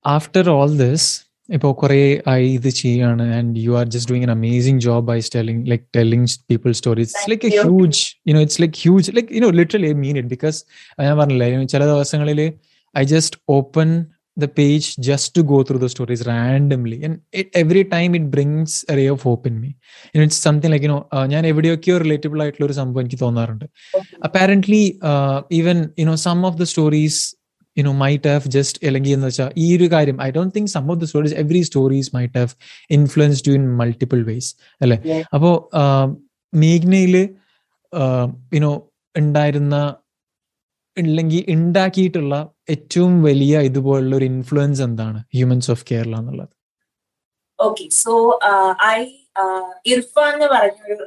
after all this ഇപ്പോൾ കുറേ ആയി ഇത് ചെയ്യാണ് and you are just doing an amazing job by telling like telling people stories it's like a huge you know it's like huge like you know literally I mean it because ഞാൻ പറഞ്ഞില്ലേ ചില ദിവസങ്ങളിൽ I just open the page just to go through the stories randomly. And it, every time it brings a ray of hope in me. You know it's something like you know ഞാൻ എവിടെയൊക്കെയോ relatable ആയിട്ടുള്ള ഒരു സംഭവം എനിക്ക് തോന്നാറുണ്ട്. Apparently even you know some of the stories you know might have just അല്ലെങ്കിൽ എന്ന് വെച്ചാൽ ഈ ഒരു കാര്യം I don't think some of the stories every stories might have influenced you in multiple ways അല്ലെ? അപ്പോ മേഘ്നയിൽ യുനോ ഉണ്ടായിരുന്ന അല്ലെങ്കിൽ ഉണ്ടാക്കിയിട്ടുള്ള ഏറ്റവും വലിയ ഇതുപോലുള്ള ഒരു ഇൻഫ്ലുവൻസ് എന്താണ്? ഹ്യൂമൻസ് ഓഫ് കേരള എന്നുള്ളത്. ഓക്കെ സോ ഐ ഇർഫാൻ എന്ന് പറഞ്ഞൊരു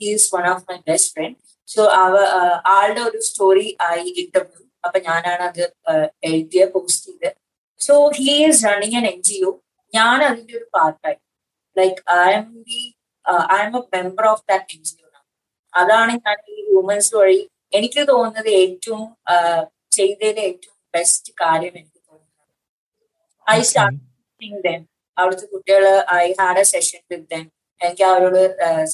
he's one of my best friend so അവ ആളുടെ ഒരു സ്റ്റോറി ആയി ഇന്റർവ്യൂ അപ്പൊ ഞാനാണ് അത് എഴുതിയ പോസ്റ്റ് ചെയ്ത്. So he is running an N G O ഞാൻ അതിന്റെ ഒരു പാർട്ടായി like I'm the I'm a member of that N G O അതാണ് ഞാൻ ഈ ഹ്യൂമൻസ് വഴി എനിക്ക് തോന്നുന്നത് ഏറ്റവും ചെയ്തതിലെ ഏറ്റവും ബെസ്റ്റ് കാര്യം എനിക്ക് തോന്നുന്നത്. ഐ സ്റ്റാർട്ട് ദം അവിടുത്തെ കുട്ടികൾ I had a session with them എനിക്ക് അവരോട്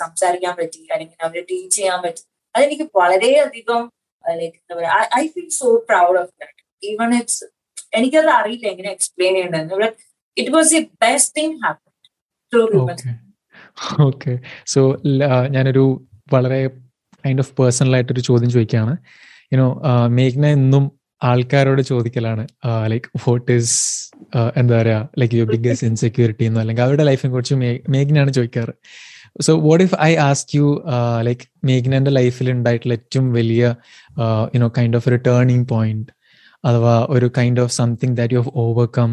സംസാരിക്കാൻ പറ്റി അല്ലെങ്കിൽ അവരെ ടീച്ച് ചെയ്യാൻ പറ്റി. അതെനിക്ക് വളരെയധികം ലൈക്ക് എന്താ പറയാ I feel so proud of that even it's എനിക്കത് അറിയില്ല എങ്ങനെ എക്സ്പ്ലെയിൻ ചെയ്യേണ്ടത് it was the best thing happen through okay so ഞാനൊരു വളരെ കൈൻഡ് ഓഫ് പേഴ്സണൽ ആയിട്ടൊരു ചോദ്യം ചോദിക്കുകയാണ് യുനോ മേഘ്ന എന്നും ആൾക്കാരോട് ചോദിക്കലാണ്. ലൈക്ക് വോട്ട് ഈസ് എന്താ പറയാ ലൈക്ക് യുവർ ബിഗ്ഗസ്റ്റ് ഇൻസെക്യൂരിറ്റി എന്നോ അല്ലെങ്കിൽ അവരുടെ ലൈഫിനെ കുറിച്ച് മേഘ്നയാണ് ചോദിക്കാറ്. So what if I ask you like മേഘ്നന്റെ ലൈഫിൽ ഉണ്ടായിട്ടുള്ള ഏറ്റവും വലിയ യുനോ കൈൻഡ് ഓഫ് ഒരു ടേണിംഗ് പോയിന്റ് അഥവാ ഒരു kind of something that you have overcome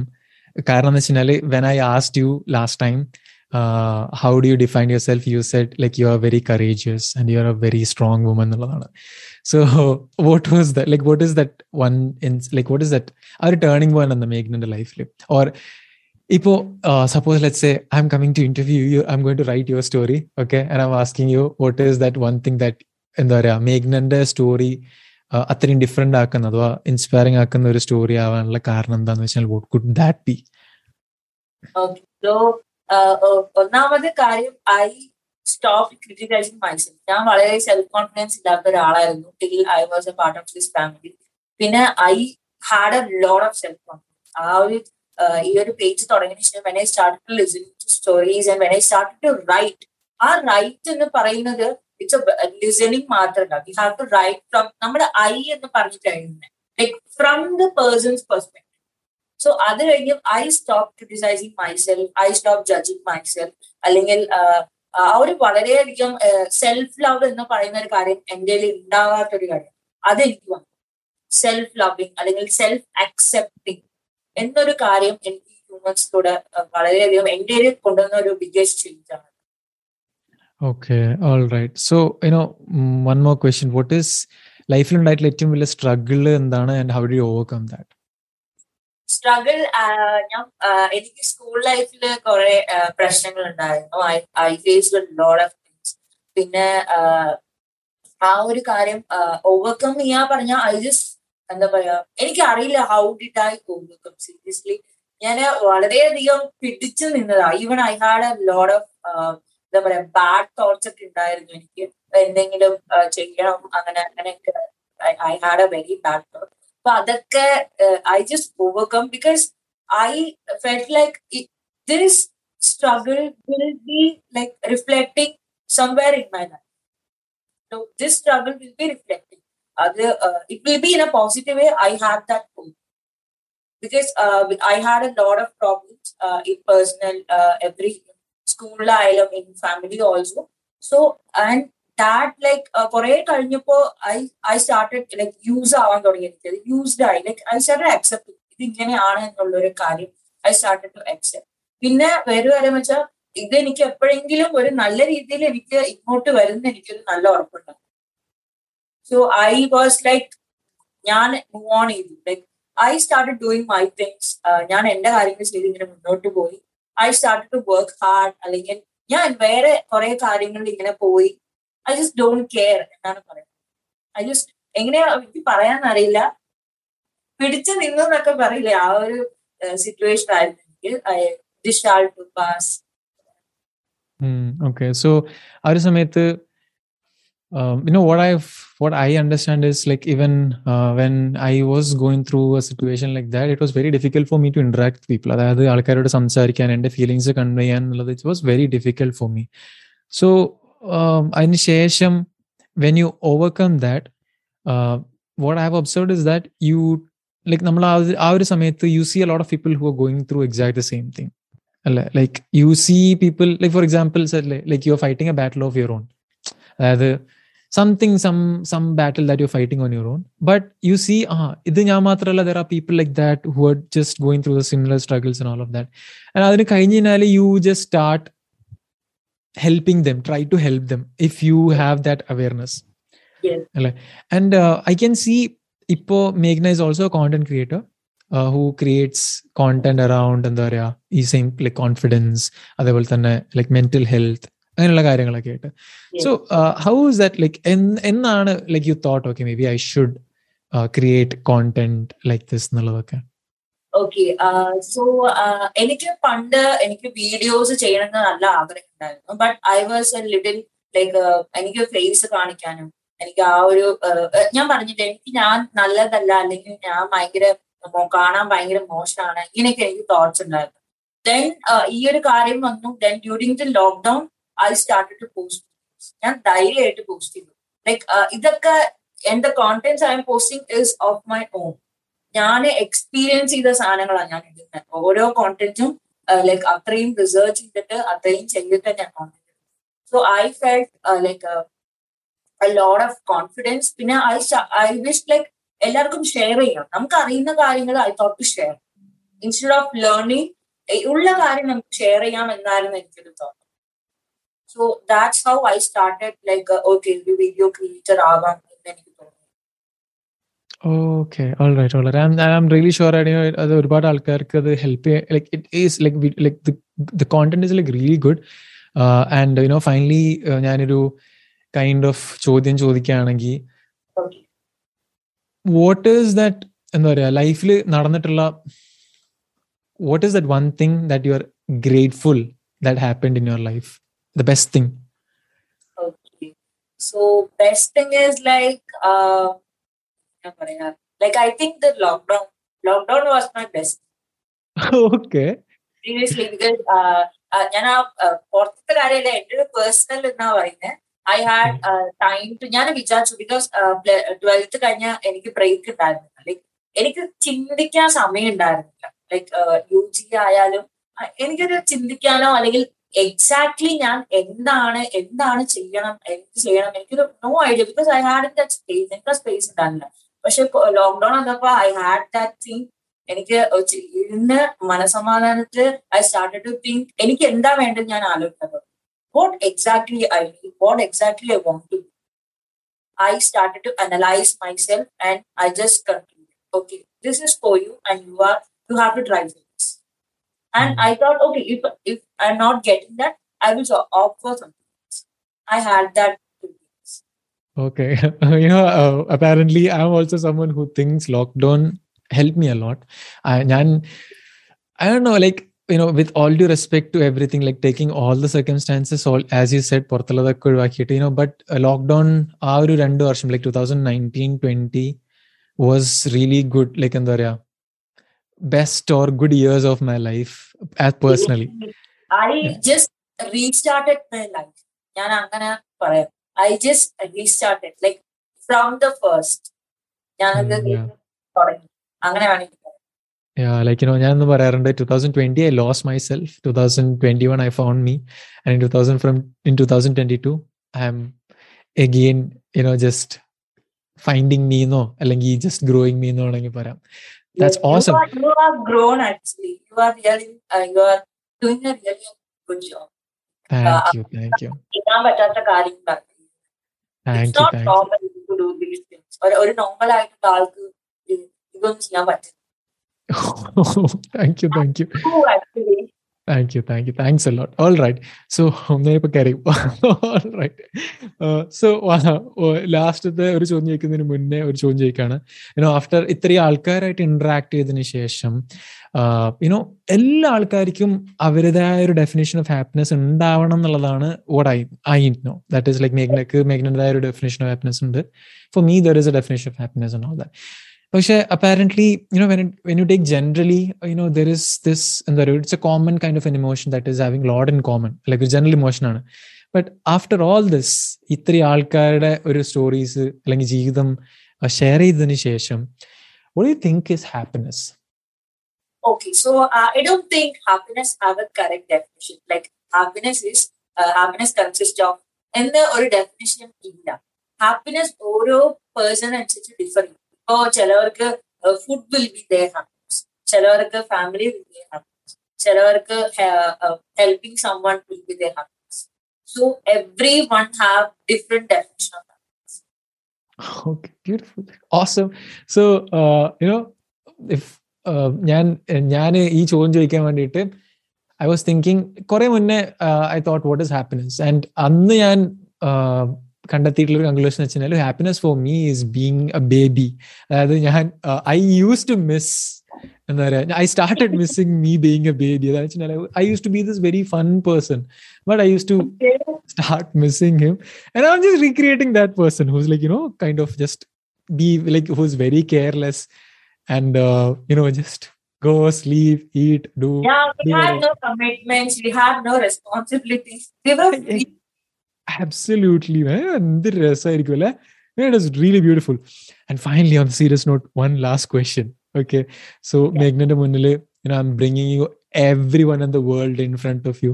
കാരണം എന്ന് വെച്ചാൽ when I asked you last time how do you define yourself you said like you are very courageous and you are a very strong woman എന്നുള്ളതാണ് so what was the like what is that one in like what is that ആ ഒരു turning point എന്താ മേഘ്നന്റെ ലൈഫിൽ or ഇപ്പോ suppose let say I'm coming to interview you I'm going to write your story okay and I'm asking you what is that one thing that എന്താ പറയാ മേഘ്നന്റെ story അത്രയും different ആക്കുന്ന അഥവാ ഇൻസ്പയറിംഗ് ആക്കുന്ന ഒരു സ്റ്റോറി ആവാനുള്ള കാരണം എന്താന്ന് വെച്ചാൽ വോട്ട് കുഡ് ദാറ്റ് ബി ഒന്നാമത് കാര്യം ഐ സ്റ്റോപ്പ് ക്രിറ്റിസൈസിങ് മൈസെൽഫ് ഞാൻ വളരെ സെൽഫ് കോൺഫിഡൻസ് ഇല്ലാത്ത ഒരാളായിരുന്നു till I was a part of this family പിന്നെ I had a load of self confidence ആ ഒരു ഈ ഒരു പേജ് തുടങ്ങിയതിനു ശേഷം when start to listen to stories and I start to write ആ റൈറ്റ് എന്ന് പറയുന്നത് ഇറ്റ്സ് ലിസണിങ് മാത്രമല്ല we have to write from നമ്മുടെ ഐ എന്ന് പറഞ്ഞിട്ട് എഴുതുന്നത് like from the person's perspective so അത് കഴിഞ്ഞ് I stop criticising myself I stop judging myself അല്ലെങ്കിൽ ആ ഒരു വളരെയധികം സെൽഫ് ലവ് എന്ന് പറയുന്ന ഒരു കാര്യം എന്റെ ഉണ്ടാകാത്തൊരു കാര്യം. അത് എനിക്ക് വന്നു. സെൽഫ് ലവിങ് അല്ലെങ്കിൽ സെൽഫ് അക്സെപ്റ്റിംഗ് എന്നൊരു കാര്യം എനിക്ക് ഹ്യൂമൻസിലൂടെ വളരെയധികം എന്റെ കൊണ്ടുവന്ന ഒരു ബിഗ്ഗസ്റ്റ് ചേഞ്ച് ആണ്. ഓക്കെ ഏറ്റവും വലിയ സ്ട്രഗിൾ എന്താണ്? How do overcome that struggle ഞാൻ എനിക്ക് സ്കൂൾ ലൈഫിൽ കുറെ പ്രശ്നങ്ങൾ ഉണ്ടായിരുന്നു I I face load of things പിന്നെ ആ ഒരു കാര്യം ഓവർകം ചെയ്യാൻ പറഞ്ഞാൽ ഐ ജസ്റ്റ് എന്താ പറയാ എനിക്ക് അറിയില്ല how did I overcome seriously ഞാൻ വളരെയധികം പിടിച്ചു നിന്നതാ. Even I had a load of എന്താ പറയാ ബാഡ് തോട്ട്സ് ഒക്കെ ഉണ്ടായിരുന്നു എനിക്ക്. എന്തെങ്കിലും ചെയ്യണം അങ്ങനെ അങ്ങനെയൊക്കെ. I had a very bad thought അപ്പൊ അതൊക്കെ I just overcome because I felt like there is struggle will be like reflecting somewhere in my life this struggle will be reflecting അത് it will be in a positive way I have that hope because I had a lot of problems in personal every സ്കൂളിലായാലും in family also so and that like കുറെ കഴിഞ്ഞപ്പോ I I started like use ആവാൻ തുടങ്ങി. എനിക്ക് used ആയി. Like I started accept ഇത് ഇങ്ങനെയാണ് എന്നുള്ള ഒരു കാര്യം ഐ സ്റ്റാർട്ടഡ് ടു അക്സെപ്റ്റ് പിന്നെ വേറെ കാര്യം വെച്ചാൽ ഇത് എനിക്ക് എപ്പോഴെങ്കിലും ഒരു നല്ല രീതിയിൽ എനിക്ക് ഇങ്ങോട്ട് വരുന്ന എനിക്കൊരു നല്ല ഉറപ്പുണ്ട്. സോ ഐ വാസ് ലൈക്ക് ഞാൻ മൂവ് ഓൺ ചെയ്തു. Like I start doing my things ഞാൻ എന്റെ കാര്യങ്ങൾ ചെയ്ത് ഇങ്ങനെ മുന്നോട്ട് പോയി. I start to work hard അല്ലെങ്കിൽ ഞാൻ വേറെ കുറെ കാര്യങ്ങളിൽ ഇങ്ങനെ പോയി. ഐ ജസ്റ്റ് ഡോണ്ട് കെയർ എന്നാണ് പറയുന്നത്. ഐ ജസ്റ്റ് എങ്ങനെയാ എനിക്ക് പറയാൻ അറിയില്ല പിടിച്ചു നിന്നൊക്കെ പറയില്ലേ ആ ഒരു സിറ്റുവേഷൻ ആയിരുന്നു എനിക്ക് ഡിഷാൾ ടു പാസ് ഓക്കെ സോ ആ ഒരു സമയത്ത് um, you know what i've what i understand is like even uh, when i was going through a situation like that it was very difficult for me to interact with people. അതായത് ആൾക്കാരോട് സംസാരിക്കാൻ എന്റെ feelings convey ചെയ്യാൻ എന്നുള്ളത് it was very difficult for me so അതിന് ശേഷം when you overcome that what I have observed is that you like നമ്മൾ ആ ഒരു സമയത്ത് you see a lot of people who are going through exact the same thing അല്ലേ? Like you see people like for example like you are fighting a battle of your own അതായത് something some some battle that you fighting on your own but you see ആ ഇത് ഞാൻ മാത്രമല്ല there are people like that who are just going through the similar struggles and all of that അതിന് കഴിഞ്ഞ് കഴിഞ്ഞാൽ you just start helping them try to help them if you have that awareness അല്ലെ? And I can see ഇപ്പോ മേഘ്ന is also content creator who creates content around എന്താ പറയാ ഈ same like confidence അതേപോലെ തന്നെ ലൈക് മെന്റൽ ഹെൽത്ത് അങ്ങനെയുള്ള കാര്യങ്ങളൊക്കെ ആയിട്ട്. So how is that like എന്നാണ് like you thought okay may be I should create content like this എന്നുള്ളതൊക്കെ? ഓക്കെ സോ എനിക്ക് പണ്ട് എനിക്ക് വീഡിയോസ് ചെയ്യണമെന്ന് നല്ല ആഗ്രഹം ഉണ്ടായിരുന്നു but I was a little like എനിക്ക് ഫേസ് കാണിക്കാനും എനിക്ക് ആ ഒരു ഞാൻ പറഞ്ഞിട്ട് എനിക്ക് ഞാൻ നല്ലതല്ല അല്ലെങ്കിൽ ഞാൻ ഭയങ്കര കാണാൻ ഭയങ്കര മോശമാണ് ഇങ്ങനെയൊക്കെ എനിക്ക് തോട്ട്സ് ഉണ്ടായിരുന്നു. ദെൻ ഈ ഒരു കാര്യം വന്നു. Then during the lockdown I start to post ഞാൻ ധൈര്യമായിട്ട് പോസ്റ്റ് ചെയ്തു. ലൈക്ക് ഇതൊക്കെ എന്റെ contents I'm posting is of my own ഞാൻ എക്സ്പീരിയൻസ് ചെയ്ത സാധനങ്ങളാണ് ഞാൻ എഴുതുന്നത് ഓരോ കോണ്ടന്റും ലൈക്ക് അത്രയും റിസർച്ച് ചെയ്തിട്ട് അത്രയും ചെയ്തിട്ട് ഞാൻ content so I felt like load of confidence പിന്നെ ഐ ഐ വിഷ് ലൈക്ക് എല്ലാവർക്കും ഷെയർ ചെയ്യണം. നമുക്ക് അറിയുന്ന കാര്യങ്ങൾ I thought to share instead of learning ഉള്ള കാര്യം നമുക്ക് ഷെയർ ചെയ്യാം എന്നായിരുന്നു എനിക്കൊരു തോന്നുന്നത് so that's how I started like okay video creator ആവാം എന്ന് എനിക്ക് തോന്നി. Okay all right all right I am really sure അത് ഒരുപാട് ആൾക്കാർക്ക് അത് help like it is like like the content is like really good and you know finally ഞാനൊരു kind of ചോദ്യം ചോദിക്കുകയാണെങ്കിൽ വാട്ട് ഈസ് ദാറ്റ് എന്താ പറയാ ലൈഫിൽ നടന്നിട്ടുള്ള what is that one thing that you are grateful that happened in your life the best thing so best thing is like എന്താ പറയാ like I think the lockdown lockdown was my best okay seriously because ഞാൻ ആ പുറത്തെ കാര്യമല്ല എന്റെ ഒരു personal എന്നാ പറയുന്നത് ഐ ഹാഡ് ടൈം ടു ഞാൻ വിചാരിച്ചു ബിക്കോസ് ട്വൽത്ത് കഴിഞ്ഞ എനിക്ക് ബ്രേക്ക് ഉണ്ടായിരുന്നില്ല. ലൈക്ക് എനിക്ക് ചിന്തിക്കാൻ സമയം ഉണ്ടായിരുന്നില്ല. ലൈക്ക് യു ജി ആയാലും എനിക്കൊരു ചിന്തിക്കാനോ അല്ലെങ്കിൽ എക്സാക്ട്ലി ഞാൻ എന്താണ് എന്താണ് ചെയ്യണം എന്ത് ചെയ്യണം എനിക്കൊരു no idea because I had in the space എനിക്ക് സ്പേസ് ഉണ്ടായിരുന്നില്ല. പക്ഷെ ലോക്ക്ഡൌൺ വന്നപ്പോ ഐ ഹാഡ് ദാറ്റ് തിങ് എനിക്ക് ഇരുന്ന് മനസമാധാനത്തിൽ ഐ സ്റ്റാർട്ടഡ് ടു തിങ്ക് എനിക്ക് എന്താ വേണ്ടത് ഞാൻ ആലോചിക്കുന്നത് what exactly I need, what exactly I want to do. I started to analyze myself and I just concluded, okay, this is for you and you are you have to drive this. And mm-hmm. I thought, okay, if if I'm not getting that, I will opt for something else. I had that. Okay, you know, uh, apparently I'm also someone who thinks lockdown helped me a lot. I, I don't know, like you know with all due respect to everything like taking all the circumstances all as you said പുറത്തുള്ളതൊക്കെ ഒഴിവാക്കിയിട്ട് you know but uh, lockdown ആ ഒരു രണ്ട് വർഷം like 2019 20 was really good like എന്താ പറയാ best or good years of my life as personally I just restarted my life ഞാൻ അങ്ങനെ പറയാം I just restarted like from the first ഞാനത് തുടങ്ങി അങ്ങനെ വേണമെങ്കിൽ Yeah, like you know, ഞാൻ എന്ന് പറയാറുണ്ട് 2020 I lost myself. 2021 I found me, and in 2000 from in 2022 I am again you know just finding me no അല്ലെങ്കിൽ just growing me no വേണമെങ്കിൽ പറയാം that's you awesome Are, you are grown actually. You are really uh, you are doing a really good job. thank you thank you ചെയ്യാൻ പറ്റാത്ത കാര്യങ്ങളാണ് thank It's you not normal to do these things. ഒരു ഒരു normal ആയിട്ടുള്ള ആൾക്ക് ഇതൊന്നും ചെയ്യാൻ പറ്റില്ല thank you thank you actually you thank you thanks Thanks all right so ഞാൻ ഇപ്പൊ All right. Uh, so, ലാസ്റ്റത്തെ ഒരു ചോദ്യം ചോദിക്കുന്നതിന് മുന്നേ ഒരു ചോദ്യം ചോദിക്കാണ് യുനോ ആഫ്റ്റർ ഇത്രയും ആൾക്കാരായിട്ട് ഇന്ററാക്ട് ചെയ്തതിന് ശേഷം യുനോ എല്ലാ ആൾക്കാർക്കും അവരുടേതായ ഒരു ഡെഫിനേഷൻ ഓഫ് ഹാപ്പിനെസ് ഉണ്ടാവണം എന്നുള്ളതാണ് what I I know that is like മേഘ്നക്ക് മേഘ്നതായ ഒരു ഡെഫിനേഷൻ ഓഫ് ഹാപ്പിനെസ് ഉണ്ട്. For me there is a definition of happiness all that പക്ഷെ apparently you know when when you take generally you know there is this എന്താ പറയുക it's a common kind of an emotion that is having load in common like ഒരു general ആണ്. But after all this ഇത്രയും ആൾക്കാരുടെ ഒരു stories അല്ലെങ്കിൽ ജീവിതം share ചെയ്തതിന് ശേഷം what you think think is happiness? Okay, so uh, I don't think happiness have a correct definition. Like happiness is uh, happiness consists of ഇല്ല. Happiness ഓരോ person അനുസരിച്ച് ഡിഫർ ഇപ്പോ ചിലവർക്ക് food will be they happiness ചിലവർക്ക് family will be happiness ചിലവർക്ക് helping someone will be they happiness so everyone have different definition of Okay, beautiful. Awesome. So, uh, you know, if uh, ഞാൻ ഞാൻ ഈ ചോദ്യം ചോദിക്കാൻ വേണ്ടിയിട്ട് ഐ വാസ് തിങ്കിങ് കുറെ മുന്നേ I thought what is happiness and അന്ന് ഞാൻ കണ്ടെത്തിയിട്ടുള്ള ഒരു കൺക്ലൂഷൻ വെച്ചാൽ happiness for me is being a baby അതായത് ഞാൻ ഐ യൂസ് ടു മിസ് എന്താ പറയുക I started missing me being a baby അതായത് വെച്ചാൽ I use to be this very fun person but I use to start missing him and i'm just recreating that person who's like you know kind of just be like who's very careless and uh, you know just go sleep eat do Yeah, we do had whatever. no commitments, we had no responsibilities. We were free. absolutely man എന്ത് രസമായിരിക്കും അല്ലേ it is really beautiful and finally on a serious note one last question okay so മേഘ്നന്റെ മുന്നിൽ you know i'm bringing you everyone in the world in front of you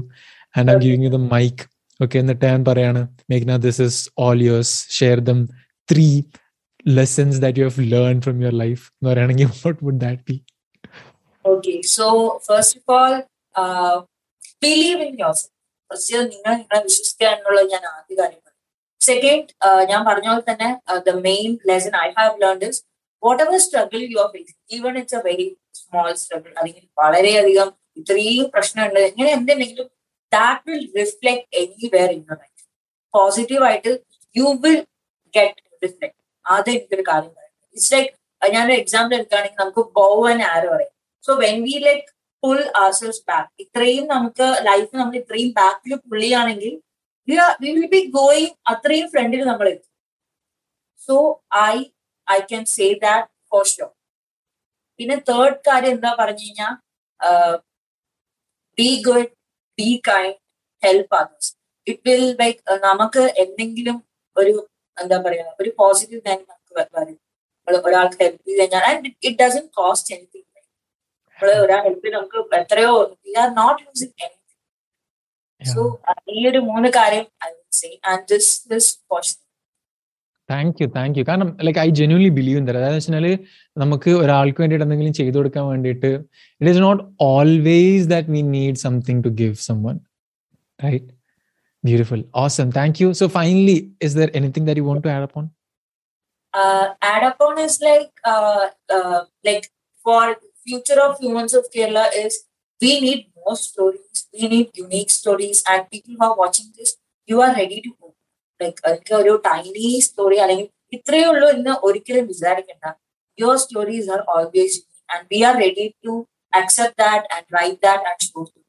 and i'm Okay. giving you the mic okay എന്നിട്ട് ഞാൻ പറയാണ് മേഘ്ന this is all yours share them three lessons that you have learned from your life എന്ന് പറയുകയാണെങ്കിൽ what would that be Okay, so first of all, uh, believe in yourself. First നിങ്ങൾ നിങ്ങളെ വിശ്വസിക്കുക എന്നുള്ളത് ഞാൻ ആദ്യ കാര്യം പറയും. സെക്കൻഡ് ഞാൻ പറഞ്ഞ പോലെ തന്നെ the main lesson I have learn is whatever struggle you are facing even it's a very small struggle അല്ലെങ്കിൽ വളരെയധികം ഇത്രയും പ്രശ്നമുണ്ട് ഇങ്ങനെ എന്തുണ്ടെങ്കിലും that will reflect anywhere in your life positive ആയിട്ട് യു വിൽ ഗെറ്റ് റിഫ്ലെക്ട് ആദ്യം എനിക്കൊരു കാര്യം പറയുന്നത് ഇറ്റ്സ് ലൈക്ക് ഞാനൊരു എക്സാമ്പിൾ എടുക്കുകയാണെങ്കിൽ നമുക്ക് ബോ ആൻഡ് ആരോ പറയും so when we like pull ourselves back ഇത്രയും നമുക്ക് ലൈഫ് നമ്മൾ ഇത്രയും ബാക്കിൽ പുള്ളിയാണെങ്കിൽ വി വിൽ ബി ഗോയിങ് അത്രയും ഫ്രണ്ടിൽ നമ്മൾ എത്തും. So I I can say that sure പിന്നെ തേർഡ് കാര്യം എന്താ പറഞ്ഞു കഴിഞ്ഞാൽ be good be kind help others it will like നമുക്ക് എന്തെങ്കിലും ഒരു എന്താ പറയുക ഒരു പോസിറ്റീവ് തന്നെ നമുക്ക് വരും. ഒരാൾക്ക് ഹെൽപ്പ് ചെയ്ത് കഴിഞ്ഞാൽ and it doesn't cost anything നമ്മൾ ഒരാൾ ഹെൽപ്പ് ചെയ്ത് നമുക്ക് എത്രയോ we are not using anything so ഈ ഒരു മൂന്ന് കാര്യം I will say and this this post thank you thank you കാരണം like I genuinely believe in that അതായത് വെച്ചാൽ നമുക്ക് ഒരാൾക്ക് വേണ്ടിയിട്ട് എന്തെങ്കിലും ചെയ്തു കൊടുക്കാൻ വേണ്ടിയിട്ട് it is not always that we need something to give someone right beautiful awesome thank you so finally is there anything that you want to add upon uh, add upon is like uh, uh, like for future of humans of Kerala is we need more stories, we need unique stories, and people who are watching this, you are ready to go. Like എനിക്ക് ഒരു tiny story അല്ലെങ്കിൽ ഇത്രയേ ഉള്ളൂ എന്ന് ഒരിക്കലും വിചാരിക്കണ്ട your stories are always and we are ready to accept that and right that and show to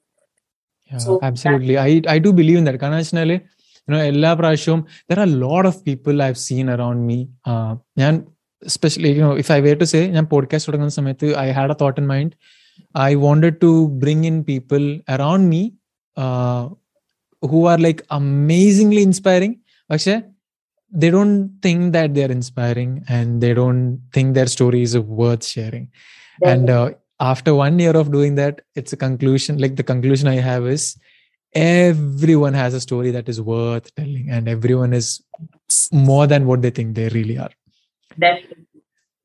So absolutely I I do believe in that കാരണം വെച്ചാല് യുനോ എല്ലാ പ്രാവശ്യവും there are lot of people I have seen around me ഞാൻ specially you know if I way to say ഞാൻ podcast തുടങ്ങുന്ന സമയത്ത് I had a thought in mind I wanted to bring in people around me who are like amazingly inspiring പക്ഷെ they don't think that they're inspiring and they don't think their stories are worth sharing and uh, after one year of doing that it's a conclusion like the conclusion i have is everyone has a story that is worth telling and everyone is more than what they think they really are definitely.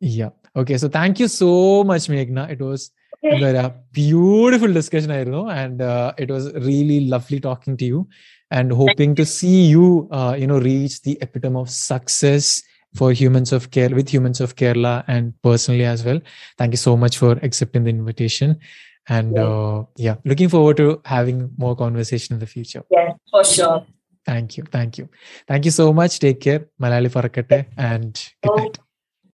yeah okay so thank you so much meghna it was a beautiful discussion I know, and uh, it was really lovely talking to you and hoping to see you uh, you know reach the epitome of success for humans of care with humans of kerala and personally as well thank you so much for accepting the invitation and Yeah. uh, yeah looking forward to having more conversation in the future Yes, for sure. Thank you thank you thank you so much take care malayali farakate and good Oh. night